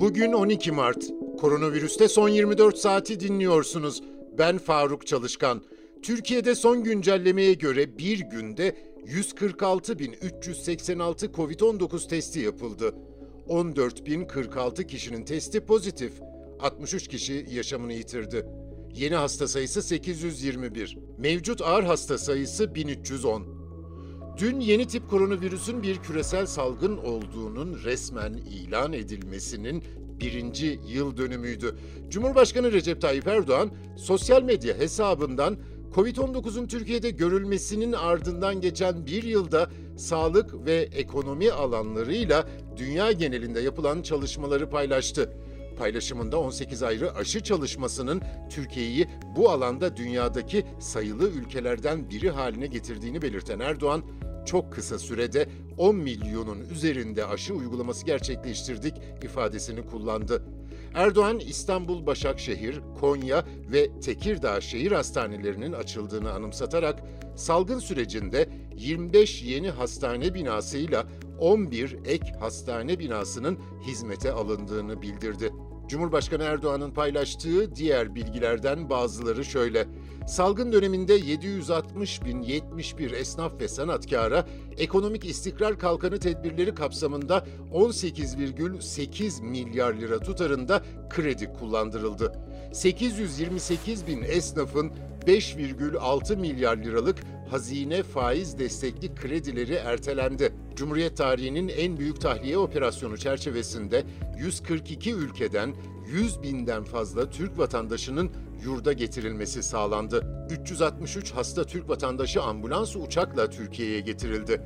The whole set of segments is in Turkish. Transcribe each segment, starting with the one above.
Bugün 12 Mart. Koronavirüste son 24 saati dinliyorsunuz. Ben Faruk Çalışkan. Türkiye'de son güncellemeye göre bir günde 146.386 COVID-19 testi yapıldı. 14.046 kişinin testi pozitif. 63 kişi yaşamını yitirdi. Yeni hasta sayısı 821. Mevcut ağır hasta sayısı 1310. Dün yeni tip koronavirüsün bir küresel salgın olduğunun resmen ilan edilmesinin birinci yıl dönümüydü. Cumhurbaşkanı Recep Tayyip Erdoğan sosyal medya hesabından Covid-19'un Türkiye'de görülmesinin ardından geçen bir yılda sağlık ve ekonomi alanlarıyla dünya genelinde yapılan çalışmaları paylaştı. Paylaşımında 18 ayrı aşı çalışmasının Türkiye'yi bu alanda dünyadaki sayılı ülkelerden biri haline getirdiğini belirten Erdoğan, çok kısa sürede 10 milyonun üzerinde aşı uygulaması gerçekleştirdik ifadesini kullandı. Erdoğan İstanbul, Başakşehir, Konya ve Tekirdağ şehir hastanelerinin açıldığını anımsatarak salgın sürecinde 25 yeni hastane binasıyla 11 ek hastane binasının hizmete alındığını bildirdi. Cumhurbaşkanı Erdoğan'ın paylaştığı diğer bilgilerden bazıları şöyle. Salgın döneminde 760 bin 71 esnaf ve sanatkara ekonomik istikrar kalkanı tedbirleri kapsamında 18,8 milyar lira tutarında kredi kullandırıldı. 828 bin esnafın 5,6 milyar liralık hazine faiz destekli kredileri ertelendi. Cumhuriyet tarihinin en büyük tahliye operasyonu çerçevesinde 142 ülkeden 100 binden fazla Türk vatandaşının yurda getirilmesi sağlandı. 363 hasta Türk vatandaşı ambulans uçakla Türkiye'ye getirildi.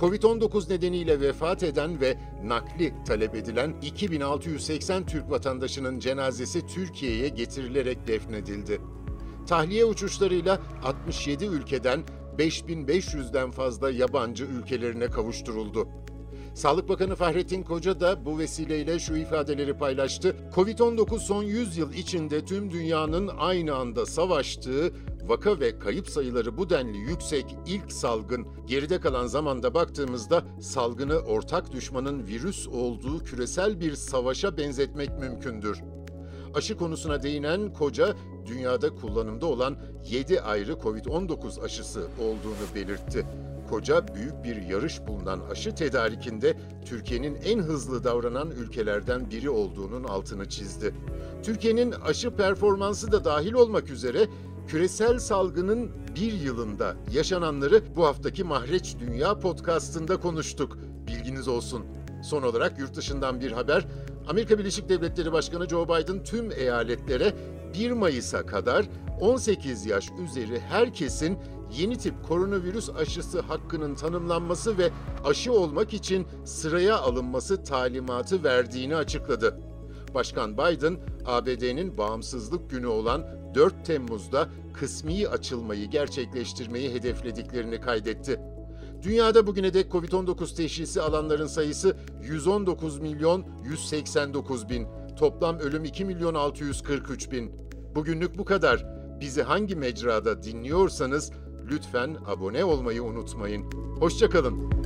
Covid-19 nedeniyle vefat eden ve nakli talep edilen 2680 Türk vatandaşının cenazesi Türkiye'ye getirilerek defnedildi. Tahliye uçuşlarıyla 67 ülkeden 5500'den fazla yabancı ülkelerine kavuşturuldu. Sağlık Bakanı Fahrettin Koca da bu vesileyle şu ifadeleri paylaştı. Covid-19 son 100 yıl içinde tüm dünyanın aynı anda savaştığı, vaka ve kayıp sayıları bu denli yüksek ilk salgın. Geride kalan zamanda baktığımızda salgını ortak düşmanın virüs olduğu küresel bir savaşa benzetmek mümkündür. Aşı konusuna değinen Koca, dünyada kullanımda olan 7 ayrı COVID-19 aşısı olduğunu belirtti. Koca büyük bir yarış bulunan aşı tedarikinde Türkiye'nin en hızlı davranan ülkelerden biri olduğunun altını çizdi. Türkiye'nin aşı performansı da dahil olmak üzere küresel salgının bir yılında yaşananları bu haftaki Mahreç Dünya podcastında konuştuk. Bilginiz olsun. Son olarak yurt dışından bir haber. Amerika Birleşik Devletleri Başkanı Joe Biden tüm eyaletlere 1 Mayıs'a kadar 18 yaş üzeri herkesin yeni tip koronavirüs aşısı hakkının tanımlanması ve aşı olmak için sıraya alınması talimatı verdiğini açıkladı. Başkan Biden, ABD'nin bağımsızlık günü olan 4 Temmuz'da kısmi açılmayı gerçekleştirmeyi hedeflediklerini kaydetti. Dünyada bugüne dek COVID-19 teşhisi alanların sayısı 119 milyon 189 bin. Toplam ölüm 2 milyon 643 bin. Bugünlük bu kadar. Bizi hangi mecrada dinliyorsanız lütfen abone olmayı unutmayın. Hoşçakalın.